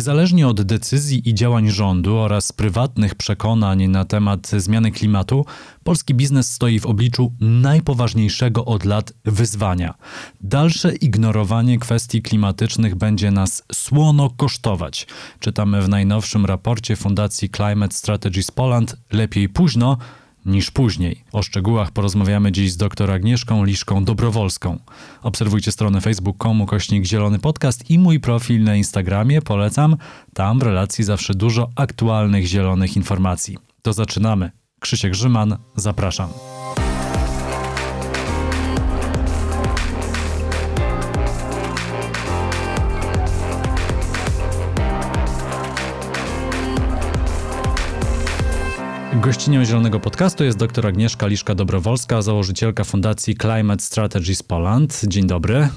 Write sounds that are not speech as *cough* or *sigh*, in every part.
Niezależnie od decyzji i działań rządu oraz prywatnych przekonań na temat zmiany klimatu, polski biznes stoi w obliczu najpoważniejszego od lat wyzwania. Dalsze ignorowanie kwestii klimatycznych będzie nas słono kosztować. Czytamy w najnowszym raporcie Fundacji Climate Strategies Poland lepiej późno niż później. O szczegółach porozmawiamy dziś z dr Agnieszką Liszką Dobrowolską. Obserwujcie stronę facebook.com kośnik zielony podcast i mój profil na Instagramie. Polecam. Tam w relacji zawsze dużo aktualnych zielonych informacji. To zaczynamy. Krzysiek Grzyman, zapraszam. Gościnią Zielonego Podcastu jest dr Agnieszka Liszka-Dobrowolska, założycielka Fundacji Climate Strategies Poland. Dzień dobry.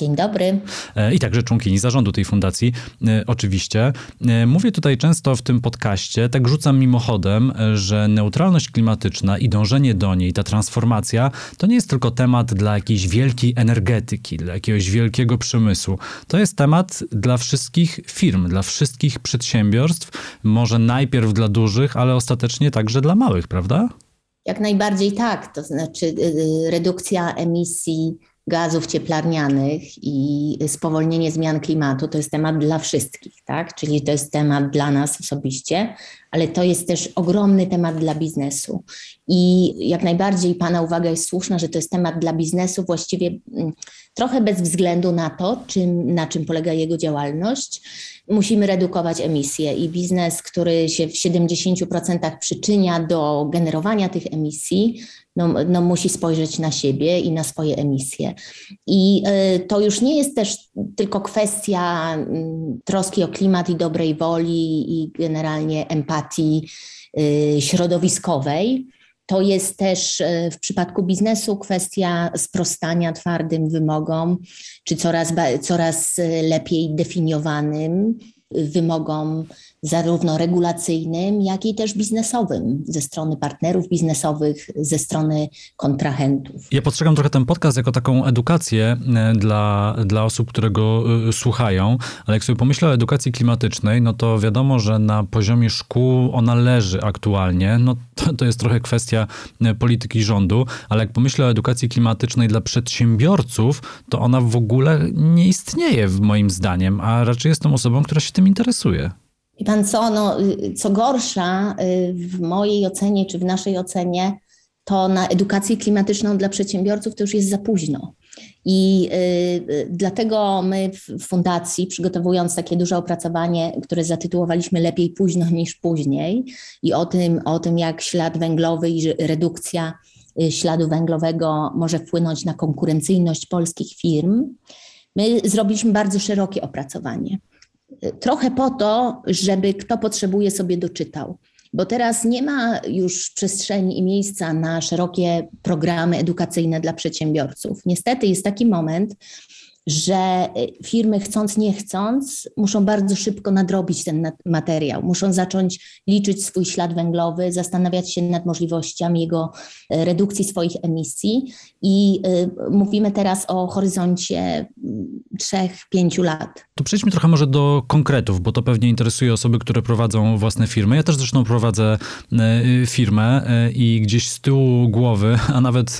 Dzień dobry. E, I także członkini zarządu tej fundacji, e, oczywiście. E, mówię tutaj często w tym podcaście, tak rzucam mimochodem, że neutralność klimatyczna i dążenie do niej, ta transformacja, to nie jest tylko temat dla jakiejś wielkiej energetyki, dla jakiegoś wielkiego przemysłu. To jest temat dla wszystkich firm, dla wszystkich przedsiębiorstw, może najpierw dla dużych, ale ostatecznie także dla małych, prawda? Jak najbardziej tak. To znaczy, y, y, redukcja emisji gazów cieplarnianych i spowolnienie zmian klimatu to jest temat dla wszystkich, tak? Czyli to jest temat dla nas osobiście, ale to jest też ogromny temat dla biznesu. I jak najbardziej Pana uwaga jest słuszna, że to jest temat dla biznesu właściwie mm, trochę bez względu na to, czym, na czym polega jego działalność. Musimy redukować emisje i biznes, który się w 70% przyczynia do generowania tych emisji, no, no musi spojrzeć na siebie i na swoje emisje. I y, to już nie jest też tylko kwestia mm, troski o klimat i dobrej woli i generalnie empatii y, środowiskowej. To jest też y, w przypadku biznesu kwestia sprostania twardym wymogom, czy coraz, coraz lepiej definiowanym wymogom zarówno regulacyjnym, jak i też biznesowym ze strony partnerów biznesowych, ze strony kontrahentów. Ja postrzegam trochę ten podcast jako taką edukację e, dla, dla osób, które go e, słuchają, ale jak sobie pomyślę o edukacji klimatycznej, no to wiadomo, że na poziomie szkół ona leży aktualnie. No to, to jest trochę kwestia e, polityki rządu, ale jak pomyślę o edukacji klimatycznej dla przedsiębiorców, to ona w ogóle nie istnieje, moim zdaniem, a raczej jestem osobą, która się tym interesuje. I pan co, no, co gorsza, y, w mojej ocenie czy w naszej ocenie, to na edukację klimatyczną dla przedsiębiorców to już jest za późno. I y, y, dlatego my w fundacji, przygotowując takie duże opracowanie, które zatytułowaliśmy Lepiej późno niż później, i o tym, o tym jak ślad węglowy i redukcja śladu węglowego może wpłynąć na konkurencyjność polskich firm, my zrobiliśmy bardzo szerokie opracowanie trochę po to, żeby kto potrzebuje sobie doczytał. Bo teraz nie ma już przestrzeni i miejsca na szerokie programy edukacyjne dla przedsiębiorców. Niestety jest taki moment, że y, firmy chcąc, nie chcąc, muszą bardzo szybko nadrobić ten materiał, muszą zacząć liczyć swój ślad węglowy, zastanawiać się nad możliwościami jego y, redukcji swoich emisji. I y, mówimy teraz o horyzoncie 3-5 lat. To przejdźmy trochę może do konkretów, bo to pewnie interesuje osoby, które prowadzą własne firmy. Ja też zresztą prowadzę firmę i gdzieś z tyłu głowy, a nawet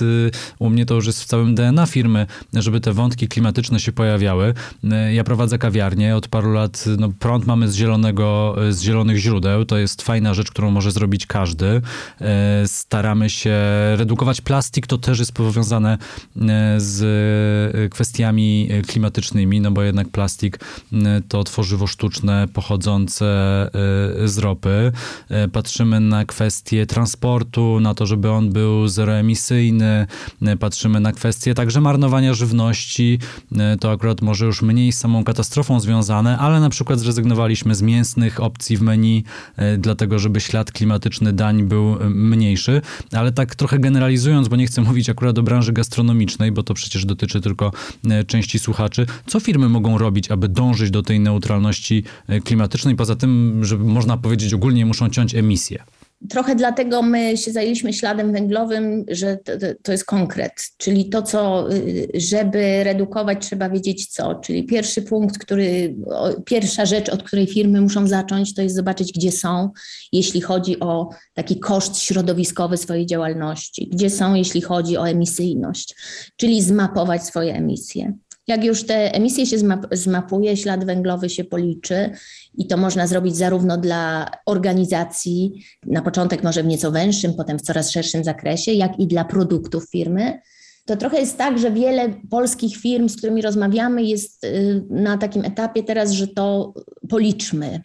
u mnie to już jest w całym DNA firmy, żeby te wątki klimatyczne się pojawiały. E, ja prowadzę kawiarnię, od paru lat no, prąd mamy z, zielonego, z zielonych źródeł, to jest fajna rzecz, którą może zrobić każdy. E, staramy się redukować plastik, to też jest powiązane e, z kwestiami klimatycznymi, no bo jednak plastik to tworzywo sztuczne pochodzące z ropy. Patrzymy na kwestie transportu, na to, żeby on był zeroemisyjny. Patrzymy na kwestie także marnowania żywności, to akurat może już mniej z samą katastrofą związane, ale na przykład zrezygnowaliśmy z mięsnych opcji w menu, e, dlatego żeby ślad klimatyczny dań był e, mniejszy. Ale tak trochę generalizując, bo nie chcę mówić akurat o branży gastronomicznej, bo to przecież dotyczy tylko e, części słuchaczy. Co firmy mogą robić, aby dążyć do tej neutralności klimatycznej? Poza tym, żeby można powiedzieć ogólnie, muszą ciąć emisje. Trochę dlatego my się zajęliśmy śladem węglowym, że to, to, jest konkret, czyli to, co, y, żeby redukować, trzeba wiedzieć co. Czyli pierwszy punkt, który, pierwsza rzecz, od której firmy muszą zacząć, to jest zobaczyć, gdzie są, jeśli chodzi o taki koszt środowiskowy swojej działalności, gdzie są, jeśli chodzi o emisyjność, czyli zmapować swoje emisje. Jak już te emisje się zmapuje, ślad węglowy się policzy i to można zrobić zarówno dla organizacji, na początek może w nieco węższym, potem w coraz szerszym zakresie, jak i dla produktów firmy. To trochę jest tak, że wiele polskich firm, z którymi rozmawiamy, jest y, na takim etapie teraz, że to policzmy.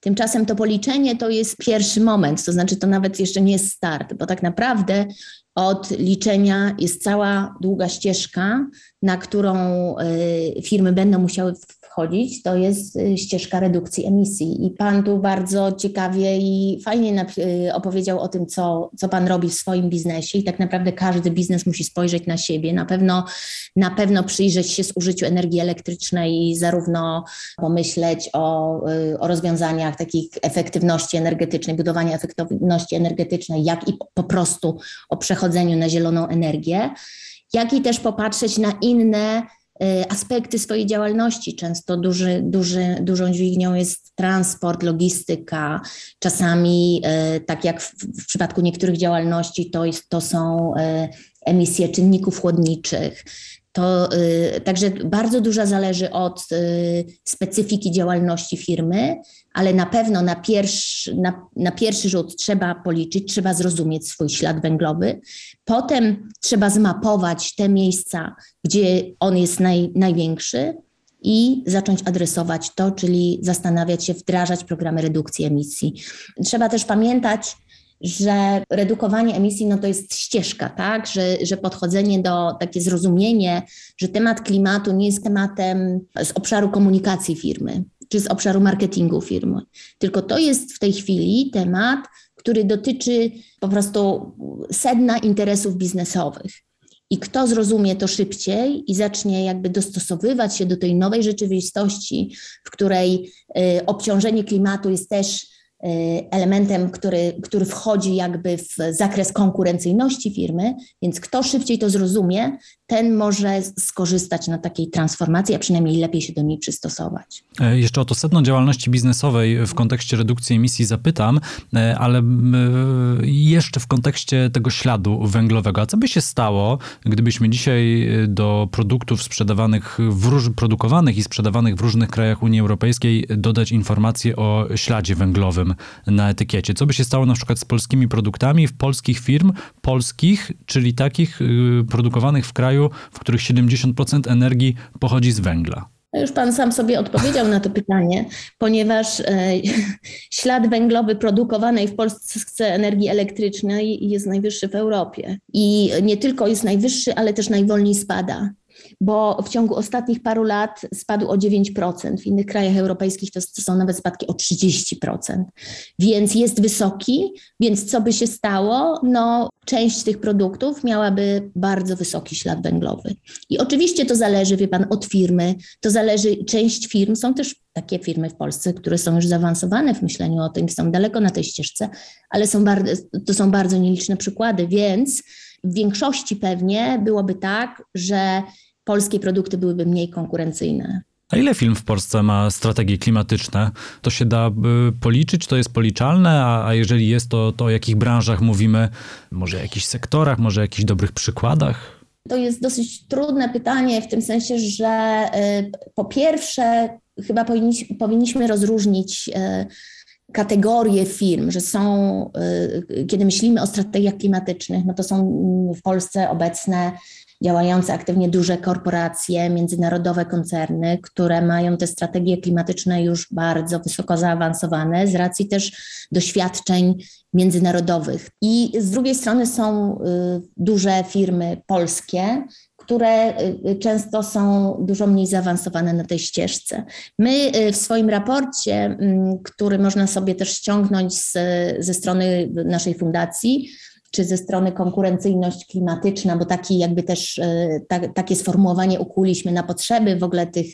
Tymczasem to policzenie to jest pierwszy moment, to znaczy to nawet jeszcze nie jest start, bo tak naprawdę od liczenia jest cała długa ścieżka, na którą y, firmy będą musiały to jest y, ścieżka redukcji emisji. I Pan tu bardzo ciekawie i fajnie y, opowiedział o tym, co, co Pan robi w swoim biznesie. I tak naprawdę każdy biznes musi spojrzeć na siebie. Na pewno, na pewno przyjrzeć się zużyciu energii elektrycznej i zarówno pomyśleć o, o rozwiązaniach takich efektywności energetycznej, budowania efektywności energetycznej, jak i po prostu o przechodzeniu na zieloną energię jak i też popatrzeć na inne y, aspekty swojej działalności. Często duży, duży, dużą dźwignią jest transport, logistyka. Czasami, y, tak jak w, w przypadku niektórych działalności, to, jest, to są y, emisje czynników chłodniczych. To także bardzo dużo zależy od specyfiki działalności firmy, ale na pewno na pierwszy, na, na pierwszy rzut trzeba policzyć, trzeba zrozumieć swój ślad węglowy. Potem trzeba zmapować te miejsca, gdzie on jest naj, największy i zacząć adresować to, czyli zastanawiać się, wdrażać programy redukcji emisji. Trzeba też pamiętać, że redukowanie emisji no to jest ścieżka, tak? Że, że podchodzenie do takie zrozumienie, że temat klimatu nie jest tematem z obszaru komunikacji firmy czy z obszaru marketingu firmy, tylko to jest w tej chwili temat, który dotyczy po prostu sedna interesów biznesowych. I kto zrozumie to szybciej i zacznie jakby dostosowywać się do tej nowej rzeczywistości, w której y, obciążenie klimatu jest też elementem, który, który wchodzi jakby w zakres konkurencyjności firmy, więc kto szybciej to zrozumie, ten może skorzystać na takiej transformacji, a przynajmniej lepiej się do niej przystosować. E, jeszcze o to sedno działalności biznesowej w kontekście redukcji emisji zapytam, e, ale jeszcze w kontekście tego śladu węglowego. A co by się stało, gdybyśmy dzisiaj e, do produktów sprzedawanych, w, produkowanych i sprzedawanych w różnych krajach Unii Europejskiej dodać informacje o śladzie węglowym? Na etykiecie. Co by się stało na przykład z polskimi produktami w polskich firm, polskich, czyli takich y, produkowanych w kraju, w których 70% energii pochodzi z węgla? No już Pan sam sobie odpowiedział na to pytanie, ponieważ e, *laughs* ślad węglowy produkowanej w Polsce energii elektrycznej jest najwyższy w Europie. I nie tylko jest najwyższy, ale też najwolniej spada bo w ciągu ostatnich paru lat spadł o 9%. W innych krajach europejskich to, są nawet spadki o 30%. Więc jest wysoki, więc co by się stało? No, część tych produktów miałaby bardzo wysoki ślad węglowy. I oczywiście to zależy, wie pan, od firmy. To zależy, część firm, są też takie firmy w Polsce, które są już zaawansowane w myśleniu o tym, są daleko na tej ścieżce, ale są bardzo, to są bardzo nieliczne przykłady, więc w większości pewnie byłoby tak, że polskie produkty byłyby mniej konkurencyjne. A ile film w Polsce ma strategie klimatyczne? To się da policzyć, to jest policzalne, a, a jeżeli jest, to, to o jakich branżach mówimy? Może o jakichś sektorach, może o jakichś dobrych przykładach? To jest dosyć trudne pytanie w tym sensie, że y, po pierwsze chyba powinniśmy, rozróżnić y, kategorie firm, że są, y, kiedy myślimy o strategiach klimatycznych, no to są w Polsce obecne działające aktywnie duże korporacje, międzynarodowe koncerny, które mają te strategie klimatyczne już bardzo wysoko zaawansowane z racji też doświadczeń międzynarodowych. I z drugiej strony są y, duże firmy polskie, które y, często są dużo mniej zaawansowane na tej ścieżce. My y, w swoim raporcie, mm, który można sobie też ściągnąć z, ze strony naszej fundacji, czy ze strony konkurencyjność klimatyczna, bo taki jakby też e, ta, takie sformułowanie ukuliśmy na potrzeby w ogóle tych,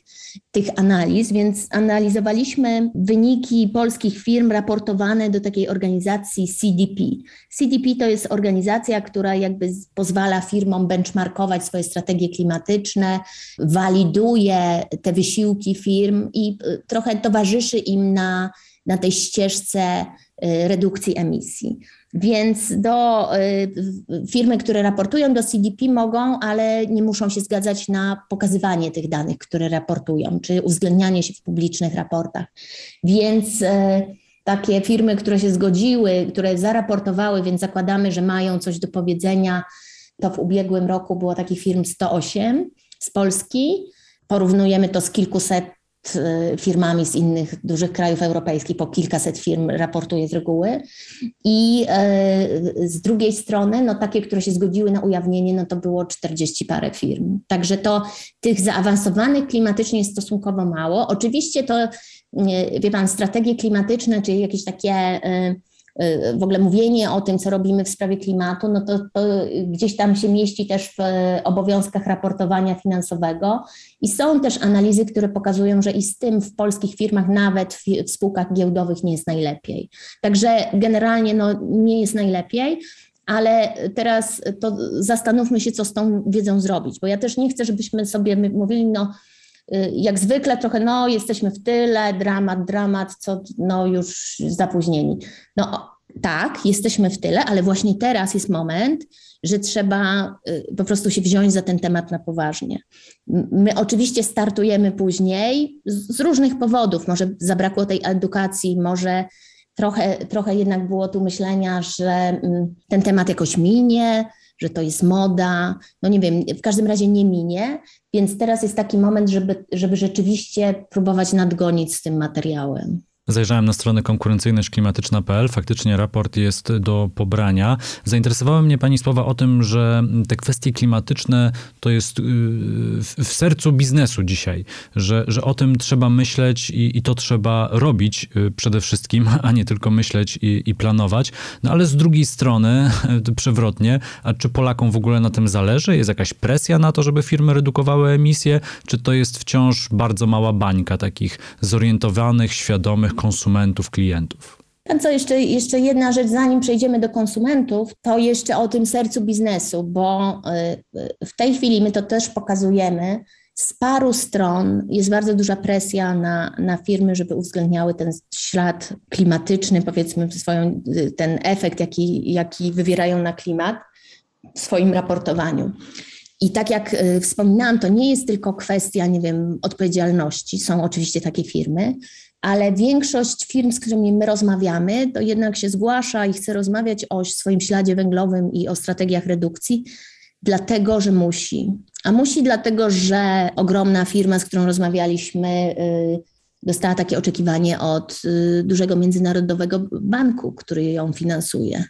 tych analiz, więc analizowaliśmy wyniki polskich firm raportowane do takiej organizacji CDP. CDP to jest organizacja, która jakby pozwala firmom benchmarkować swoje strategie klimatyczne, waliduje te wysiłki firm i e, trochę towarzyszy im na, na tej ścieżce e, redukcji emisji. Więc do y, firmy, które raportują do CDP mogą, ale nie muszą się zgadzać na pokazywanie tych danych, które raportują, czy uwzględnianie się w publicznych raportach. Więc y, takie firmy, które się zgodziły, które zaraportowały, więc zakładamy, że mają coś do powiedzenia, to w ubiegłym roku było takich firm 108 z Polski. Porównujemy to z kilkuset firmami z innych dużych krajów europejskich, po kilkaset firm raportuje z reguły. I y, z drugiej strony, no takie, które się zgodziły na ujawnienie, no to było 40 parę firm. Także to tych zaawansowanych klimatycznie jest stosunkowo mało. Oczywiście to, wie pan, strategie klimatyczne, czy jakieś takie w ogóle mówienie o tym, co robimy w sprawie klimatu, no to, to, gdzieś tam się mieści też w obowiązkach raportowania finansowego. I są też analizy, które pokazują, że i z tym w polskich firmach, nawet w, w spółkach giełdowych, nie jest najlepiej. Także generalnie no, nie jest najlepiej. Ale teraz to zastanówmy się, co z tą wiedzą zrobić, bo ja też nie chcę, żebyśmy sobie mówili, no, jak zwykle trochę, no jesteśmy w tyle, dramat, dramat, co no już zapóźnieni. No tak, jesteśmy w tyle, ale właśnie teraz jest moment, że trzeba y, po prostu się wziąć za ten temat na poważnie. My oczywiście startujemy później z różnych powodów. Może zabrakło tej edukacji, może trochę, trochę jednak było tu myślenia, że mm, ten temat jakoś minie, że to jest moda. No nie wiem, w każdym razie nie minie, więc teraz jest taki moment, żeby, żeby rzeczywiście próbować nadgonić z tym materiałem. Zajrzałem na stronę konkurencyjnościklimatyczna.pl. Faktycznie raport jest do pobrania. Zainteresowały mnie Pani słowa o tym, że te kwestie klimatyczne to jest y, w sercu biznesu dzisiaj, że, że o tym trzeba myśleć i, i to trzeba robić y, przede wszystkim, *laughs* a nie tylko myśleć i, i planować. No ale z drugiej strony, *laughs* przewrotnie, a czy Polakom w ogóle na tym zależy? Jest jakaś presja na to, żeby firmy redukowały emisje? Czy to jest wciąż bardzo mała bańka takich zorientowanych, świadomych, konsumentów, klientów. A co jeszcze, jeszcze jedna rzecz, zanim przejdziemy do konsumentów, to jeszcze o tym sercu biznesu, bo y, y, w tej chwili my to też pokazujemy. Z paru stron jest bardzo duża presja na, na firmy, żeby uwzględniały ten ślad klimatyczny, powiedzmy, swoją, y, ten efekt, jaki, jaki wywierają na klimat w swoim raportowaniu. I tak jak wspominałam, to nie jest tylko kwestia, nie wiem, odpowiedzialności. Są oczywiście takie firmy, ale większość firm, z którymi my rozmawiamy, to jednak się zgłasza i chce rozmawiać o swoim śladzie węglowym i o strategiach redukcji, dlatego że musi. A musi dlatego, że ogromna firma, z którą rozmawialiśmy, y, dostała takie oczekiwanie od y, dużego międzynarodowego banku, który ją finansuje,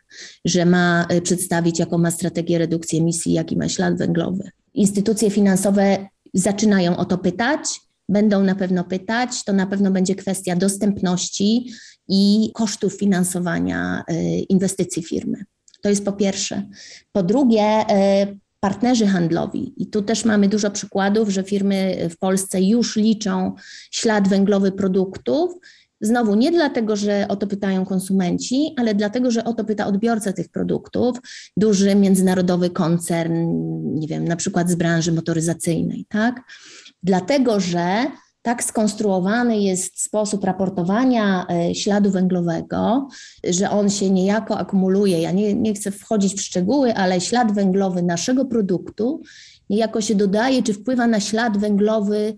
że ma y, przedstawić, jaką ma strategię redukcji emisji, jaki ma ślad węglowy. Instytucje finansowe zaczynają o to pytać, będą na pewno pytać, to na pewno będzie kwestia dostępności i kosztów finansowania y, inwestycji firmy. To jest po pierwsze. Po drugie, y, partnerzy handlowi. I tu też mamy dużo przykładów, że firmy w Polsce już liczą ślad węglowy produktów. Znowu nie dlatego, że o to pytają konsumenci, ale dlatego, że o to pyta odbiorca tych produktów, duży międzynarodowy koncern, nie wiem, na przykład z branży motoryzacyjnej, tak? Dlatego że tak skonstruowany jest sposób raportowania e, śladu węglowego, że on się niejako akumuluje. Ja nie, nie chcę wchodzić w szczegóły, ale ślad węglowy naszego produktu niejako się dodaje, czy wpływa na ślad węglowy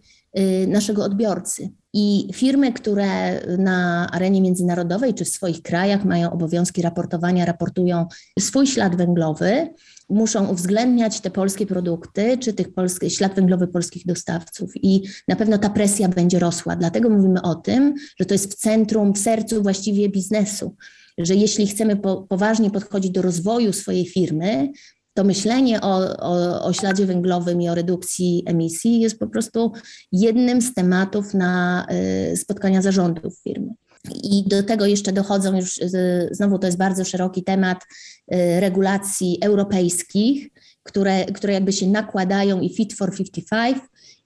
naszego odbiorcy. I firmy, które na arenie międzynarodowej czy w swoich krajach mają obowiązki raportowania, raportują swój ślad węglowy, muszą uwzględniać te polskie produkty, czy tych polskich, ślad węglowy polskich dostawców. I na pewno ta presja będzie rosła. Dlatego mówimy o tym, że to jest w centrum, w sercu właściwie biznesu. Że jeśli chcemy po, poważnie podchodzić do rozwoju swojej firmy, to myślenie o, o, o śladzie węglowym i o redukcji emisji jest po prostu jednym z tematów na y, spotkania zarządów firmy. I do tego jeszcze dochodzą już, znowu to jest bardzo szeroki temat regulacji europejskich, które, które jakby się nakładają i Fit for 55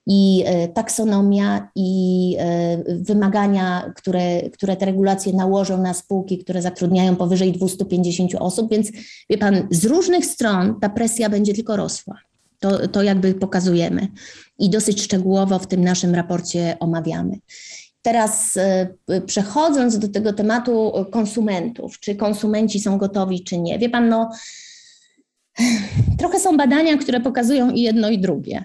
i e, taksonomia i e, wymagania, które, które te regulacje nałożą na spółki, które zatrudniają powyżej 250 osób, więc wie pan, z różnych stron ta presja będzie tylko rosła. To, to jakby pokazujemy i dosyć szczegółowo w tym naszym raporcie omawiamy. Teraz e, przechodząc do tego tematu konsumentów, czy konsumenci są gotowi, czy nie. Wie pan, no Trochę są badania, które pokazują i jedno, i drugie.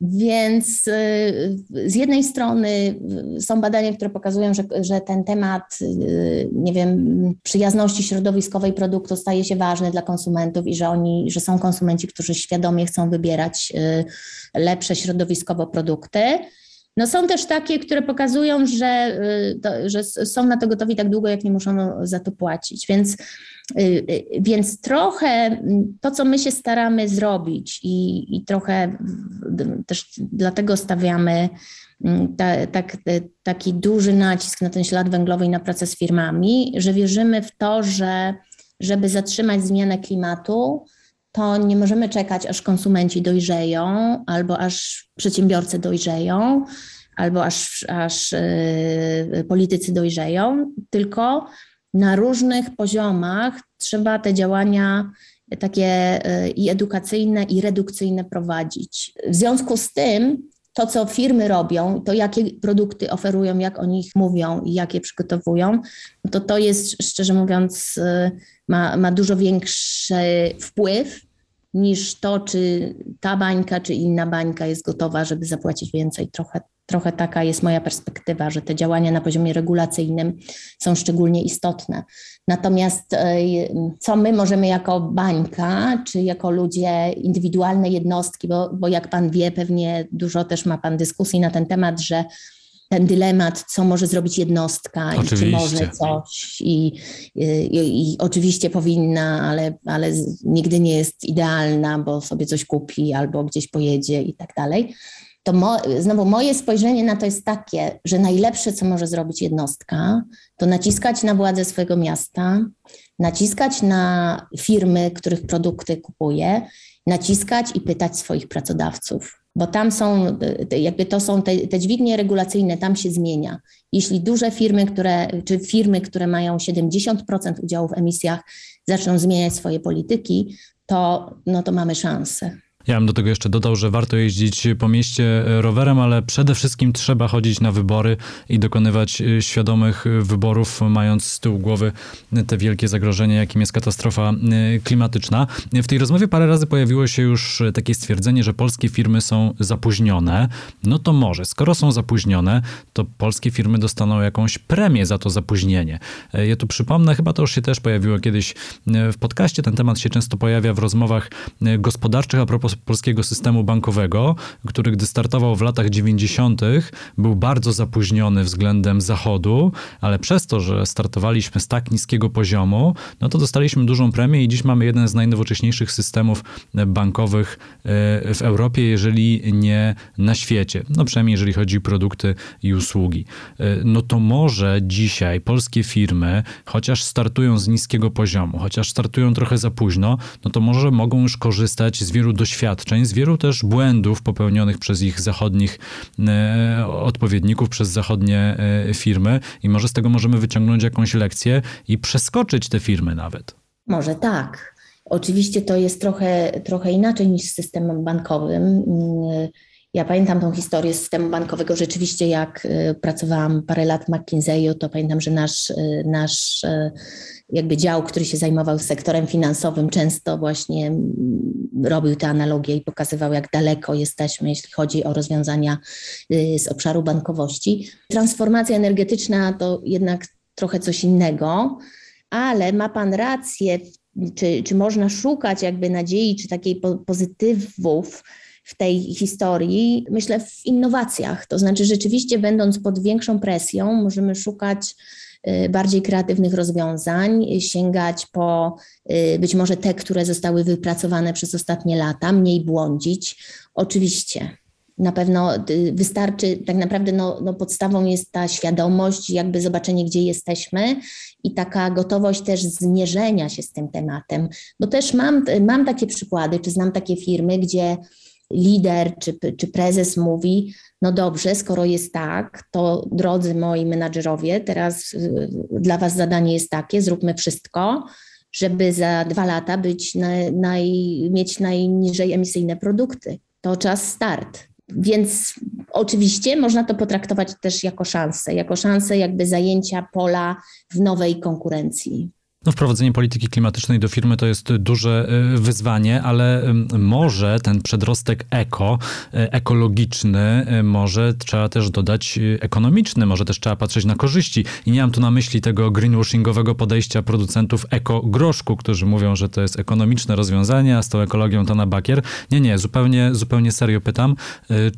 Więc y, z jednej strony są badania, które pokazują, że, że ten temat, y, nie wiem, przyjazności środowiskowej produktu staje się ważny dla konsumentów i że oni, że są konsumenci, którzy świadomie chcą wybierać y, lepsze środowiskowo produkty. No są też takie, które pokazują, że, to, że są na to gotowi tak długo, jak nie muszą za to płacić. Więc Y, y, więc trochę mm, to, co my się staramy zrobić i, i trochę też dlatego stawiamy mm, ta, tak, taki duży nacisk na ten ślad węglowy i na pracę z firmami, że wierzymy w to, że żeby zatrzymać zmianę klimatu, to nie możemy czekać, aż konsumenci dojrzeją, albo aż przedsiębiorcy dojrzeją, albo aż, aż yy, politycy dojrzeją, tylko na różnych poziomach trzeba te działania takie e, i edukacyjne, i redukcyjne prowadzić. W związku z tym, to, co firmy robią, to jakie produkty oferują, jak o nich mówią i jakie przygotowują, no to to jest, szczerze mówiąc, e, ma, ma dużo większy wpływ niż to, czy ta bańka, czy inna bańka jest gotowa, żeby zapłacić więcej. Trochę trochę taka jest moja perspektywa, że te działania na poziomie regulacyjnym są szczególnie istotne. Natomiast e, co my możemy jako bańka, czy jako ludzie, indywidualne jednostki, bo, bo jak pan wie, pewnie dużo też ma pan dyskusji na ten temat, że ten dylemat, co może zrobić jednostka oczywiście. i czy może coś i, i, i, oczywiście powinna, ale, ale nigdy nie jest idealna, bo sobie coś kupi albo gdzieś pojedzie i tak dalej to mo, znowu moje spojrzenie na to jest takie, że najlepsze, co może zrobić jednostka, to naciskać na władze swojego miasta, naciskać na firmy, których produkty kupuje, naciskać i pytać swoich pracodawców, bo tam są, jakby to są te, te dźwignie regulacyjne, tam się zmienia. Jeśli duże firmy, które, czy firmy, które mają 70% udziału w emisjach, zaczną zmieniać swoje polityki, to, no to mamy szansę. Ja bym do tego jeszcze dodał, że warto jeździć po mieście rowerem, ale przede wszystkim trzeba chodzić na wybory i dokonywać y, świadomych wyborów, mając z tyłu głowy te wielkie zagrożenie, jakim jest katastrofa y, klimatyczna. W tej rozmowie parę razy pojawiło się już takie stwierdzenie, że polskie firmy są zapóźnione. No to może, skoro są zapóźnione, to polskie firmy dostaną jakąś premię za to zapóźnienie. E, ja tu przypomnę, chyba to już się też pojawiło kiedyś e, w podcaście, ten temat się często pojawia w rozmowach e, gospodarczych a propos polskiego systemu bankowego, który gdy startował w latach 90., był bardzo zapóźniony względem Zachodu, ale przez to, że startowaliśmy z tak niskiego poziomu, no to dostaliśmy dużą premię i dziś mamy jeden z najnowocześniejszych systemów bankowych e, w Europie, jeżeli nie na świecie. No przynajmniej jeżeli chodzi o produkty i usługi. E, no to może dzisiaj polskie firmy, chociaż startują z niskiego poziomu, chociaż startują trochę za późno, no to może mogą już korzystać z wielu doświadczeń doświadczeń, z wielu też błędów popełnionych przez ich zachodnich e, odpowiedników, przez zachodnie e, firmy i może z tego możemy wyciągnąć jakąś lekcję i przeskoczyć te firmy nawet. Może tak. Oczywiście to jest trochę, trochę inaczej niż z systemem bankowym. Mm, ja pamiętam tą historię systemu bankowego. Rzeczywiście, jak e, pracowałam parę lat w McKinsey'u, to pamiętam, że nasz, nasz jakby dział, który się zajmował sektorem finansowym, często właśnie robił te analogie i pokazywał, jak daleko jesteśmy, jeśli chodzi o rozwiązania y, z obszaru bankowości. Transformacja energetyczna to jednak trochę coś innego, ale ma Pan rację, czy, czy można szukać jakby nadziei, czy takiej pozytywów w tej historii, myślę w innowacjach. To znaczy, rzeczywiście, będąc pod większą presją, możemy szukać Y, bardziej kreatywnych rozwiązań, sięgać po y, być może te, które zostały wypracowane przez ostatnie lata, mniej błądzić. Oczywiście. na pewno y, wystarczy, tak naprawdę no, no podstawą jest ta świadomość, jakby zobaczenie, gdzie jesteśmy i taka gotowość też zmierzenia się z tym tematem. Bo też mam, mam takie przykłady, czy znam takie firmy, gdzie lider czy, czy prezes mówi, no dobrze, skoro jest tak, to drodzy moi menadżerowie, teraz y, dla was zadanie jest takie, zróbmy wszystko, żeby za dwa lata być na, naj, mieć najniżej emisyjne produkty. To czas start. Więc oczywiście można to potraktować też jako szansę, jako szansę jakby zajęcia pola w nowej konkurencji. No, wprowadzenie polityki klimatycznej do firmy to jest duże y, wyzwanie, ale może ten przedrostek eko, y, ekologiczny, y, może trzeba też dodać ekonomiczny, może też trzeba patrzeć na korzyści. I nie mam tu na myśli tego greenwashingowego podejścia producentów eko-groszku, którzy mówią, że to jest ekonomiczne rozwiązanie, a z tą ekologią to na bakier. Nie, nie, zupełnie, zupełnie serio pytam,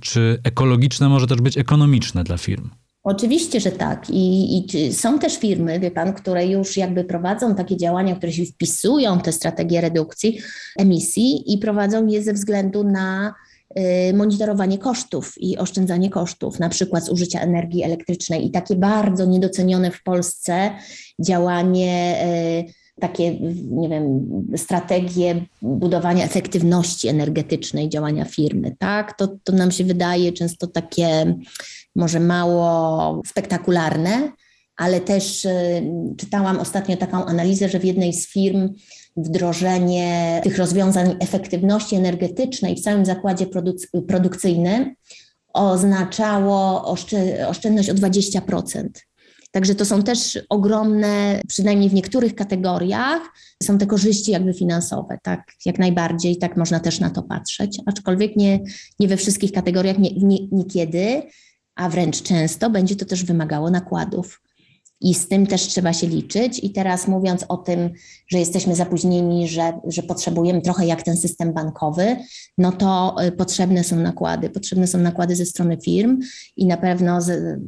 czy ekologiczne może też być ekonomiczne dla firm? Oczywiście, że tak. I, I, są też firmy, wie pan, które już jakby prowadzą takie działania, które się wpisują w te strategie redukcji emisji i prowadzą je ze względu na y, monitorowanie kosztów i oszczędzanie kosztów, na przykład zużycia energii elektrycznej. I takie bardzo niedocenione w Polsce działanie y, takie, nie wiem, strategie budowania efektywności energetycznej działania firmy, tak? To, to nam się wydaje często takie może mało spektakularne, ale też y, czytałam ostatnio taką analizę, że w jednej z firm wdrożenie tych rozwiązań efektywności energetycznej w całym zakładzie produk- produkcyjnym oznaczało oszczędność o 20%. Także to są też ogromne, przynajmniej w niektórych kategoriach, są te korzyści jakby finansowe, tak, jak najbardziej, tak można też na to patrzeć, aczkolwiek nie, nie we wszystkich kategoriach, nie, nie, niekiedy, a wręcz często będzie to też wymagało nakładów. I z tym też trzeba się liczyć. I teraz mówiąc o tym, że jesteśmy zapóźnieni, że, że potrzebujemy trochę jak ten system bankowy, no to y, potrzebne są nakłady. Potrzebne są nakłady ze strony firm i na pewno z,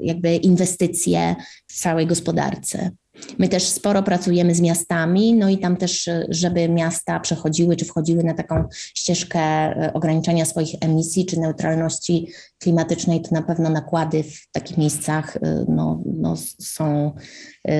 jakby inwestycje w całej gospodarce. My też sporo pracujemy z miastami, no i tam też, żeby miasta przechodziły czy wchodziły na taką ścieżkę e, ograniczania swoich emisji czy neutralności klimatycznej, to na pewno nakłady w takich miejscach e, no, no są e,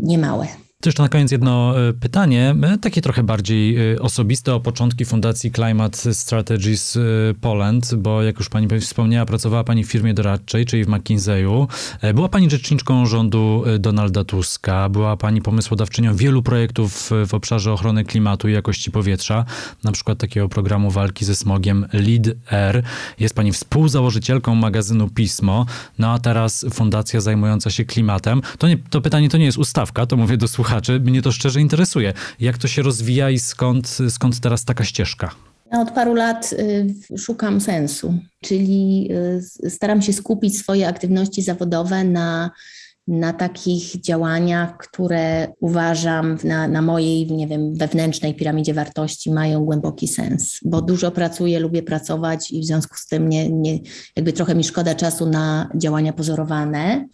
niemałe. To jeszcze na koniec jedno e, pytanie, e, takie trochę bardziej e, osobiste o początki Fundacji Climate Strategies Poland, bo jak już pani wspomniała, pracowała pani w firmie doradczej, czyli w McKinsey'u. Była pani rzeczniczką rządu Donalda Tuska, była pani pomysłodawczynią wielu projektów w obszarze ochrony klimatu i jakości powietrza, na przykład takiego programu walki ze smogiem Lead Air. Jest pani współzałożycielką magazynu Pismo, no a teraz fundacja zajmująca się klimatem. To, nie, to pytanie to nie jest ustawka, to mówię do słuchaczy, słuchaczy, mnie to szczerze interesuje. Jak to się rozwija i skąd, skąd teraz taka ścieżka? Od paru lat y, szukam sensu, czyli y, staram się skupić swoje aktywności zawodowe na, na takich działaniach, które uważam na, na mojej, nie wiem, wewnętrznej piramidzie wartości mają głęboki sens, bo dużo pracuję, lubię pracować i w związku z tym nie, nie, jakby trochę mi szkoda czasu na działania pozorowane.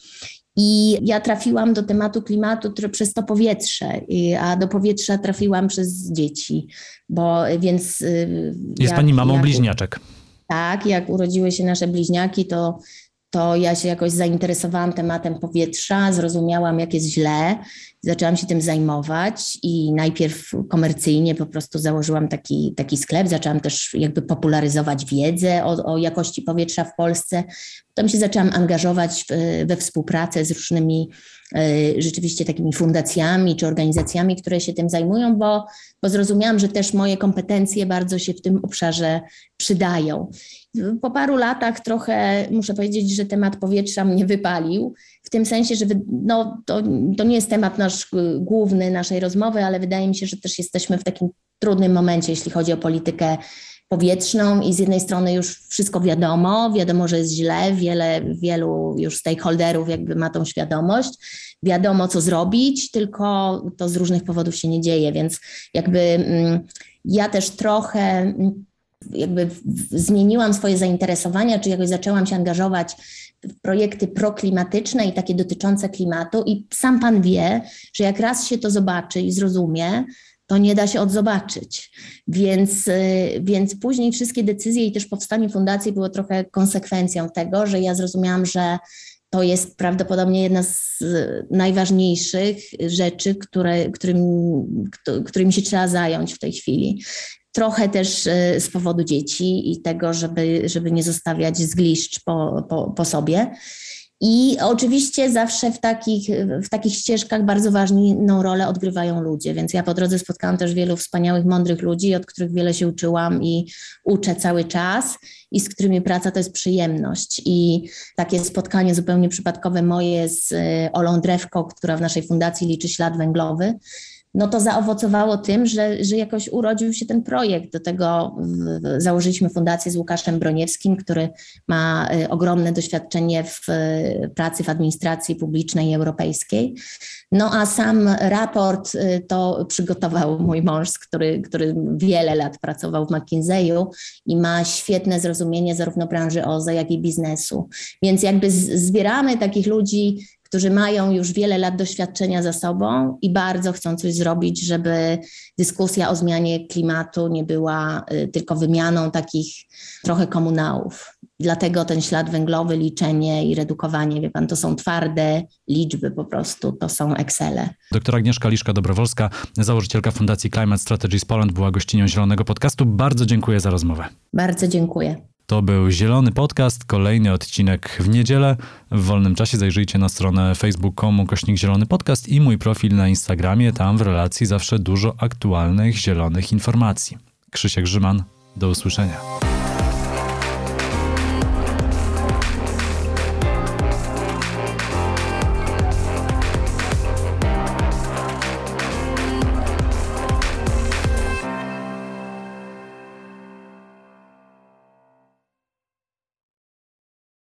I ja trafiłam do tematu klimatu przez to powietrze, a do powietrza trafiłam przez dzieci, bo więc. Y, Jest jak, pani mamą jak, bliźniaczek. Tak, jak urodziły się nasze bliźniaki, to to ja się jakoś zainteresowałam tematem powietrza, zrozumiałam, jak jest źle, zaczęłam się tym zajmować i najpierw komercyjnie po prostu założyłam taki, taki sklep, zaczęłam też jakby popularyzować wiedzę o, o jakości powietrza w Polsce. Potem się zaczęłam angażować we współpracę z różnymi rzeczywiście takimi fundacjami czy organizacjami, które się tym zajmują, bo, bo zrozumiałam, że też moje kompetencje bardzo się w tym obszarze przydają. Po paru latach trochę muszę powiedzieć, że temat powietrza mnie wypalił, w tym sensie, że no, to, to nie jest temat nasz główny naszej rozmowy, ale wydaje mi się, że też jesteśmy w takim trudnym momencie, jeśli chodzi o politykę powietrzną i z jednej strony już wszystko wiadomo, wiadomo, że jest źle, wiele, wielu już stakeholderów jakby ma tą świadomość, wiadomo co zrobić, tylko to z różnych powodów się nie dzieje, więc jakby mm, ja też trochę mm, jakby zmieniłam swoje zainteresowania, czy jakoś zaczęłam się angażować w projekty proklimatyczne i takie dotyczące klimatu i sam pan wie, że jak raz się to zobaczy i zrozumie, to nie da się odzobaczyć. Więc, więc później wszystkie decyzje i też powstanie fundacji było trochę konsekwencją tego, że ja zrozumiałam, że to jest prawdopodobnie jedna z najważniejszych rzeczy, które, którym, którymi się trzeba zająć w tej chwili. Trochę też e, z powodu dzieci i tego, żeby, żeby nie zostawiać zgliszcz po, po, po sobie. I oczywiście zawsze w takich, w takich ścieżkach bardzo ważną rolę odgrywają ludzie, więc ja po drodze spotkałam też wielu wspaniałych, mądrych ludzi, od których wiele się uczyłam i uczę cały czas i z którymi praca to jest przyjemność. I takie spotkanie zupełnie przypadkowe moje z e, Olą Drewko, która w naszej fundacji liczy ślad węglowy, no to zaowocowało tym, że, że jakoś urodził się ten projekt. Do tego założyliśmy fundację z Łukaszem Broniewskim, który ma y, ogromne doświadczenie w y, pracy w administracji publicznej i europejskiej. No a sam raport y, to przygotował mój mąż, który, który wiele lat pracował w McKinsey'u i ma świetne zrozumienie zarówno branży OZE, jak i biznesu. Więc jakby zbieramy takich ludzi, którzy mają już wiele lat doświadczenia za sobą i bardzo chcą coś zrobić, żeby dyskusja o zmianie klimatu nie była y, tylko wymianą takich trochę komunałów. Dlatego ten ślad węglowy, liczenie i redukowanie, wie pan, to są twarde liczby po prostu, to są Excele. Doktor Agnieszka Liszka-Dobrowolska, założycielka Fundacji Climate Strategies Poland, była gościnią Zielonego Podcastu. Bardzo dziękuję za rozmowę. Bardzo dziękuję. To był Zielony Podcast, kolejny odcinek w niedzielę. W wolnym czasie zajrzyjcie na stronę facebook.com kośnik Zielony Podcast i mój profil na Instagramie. Tam w relacji zawsze dużo aktualnych zielonych informacji. Krzysiek Grzyman, do usłyszenia.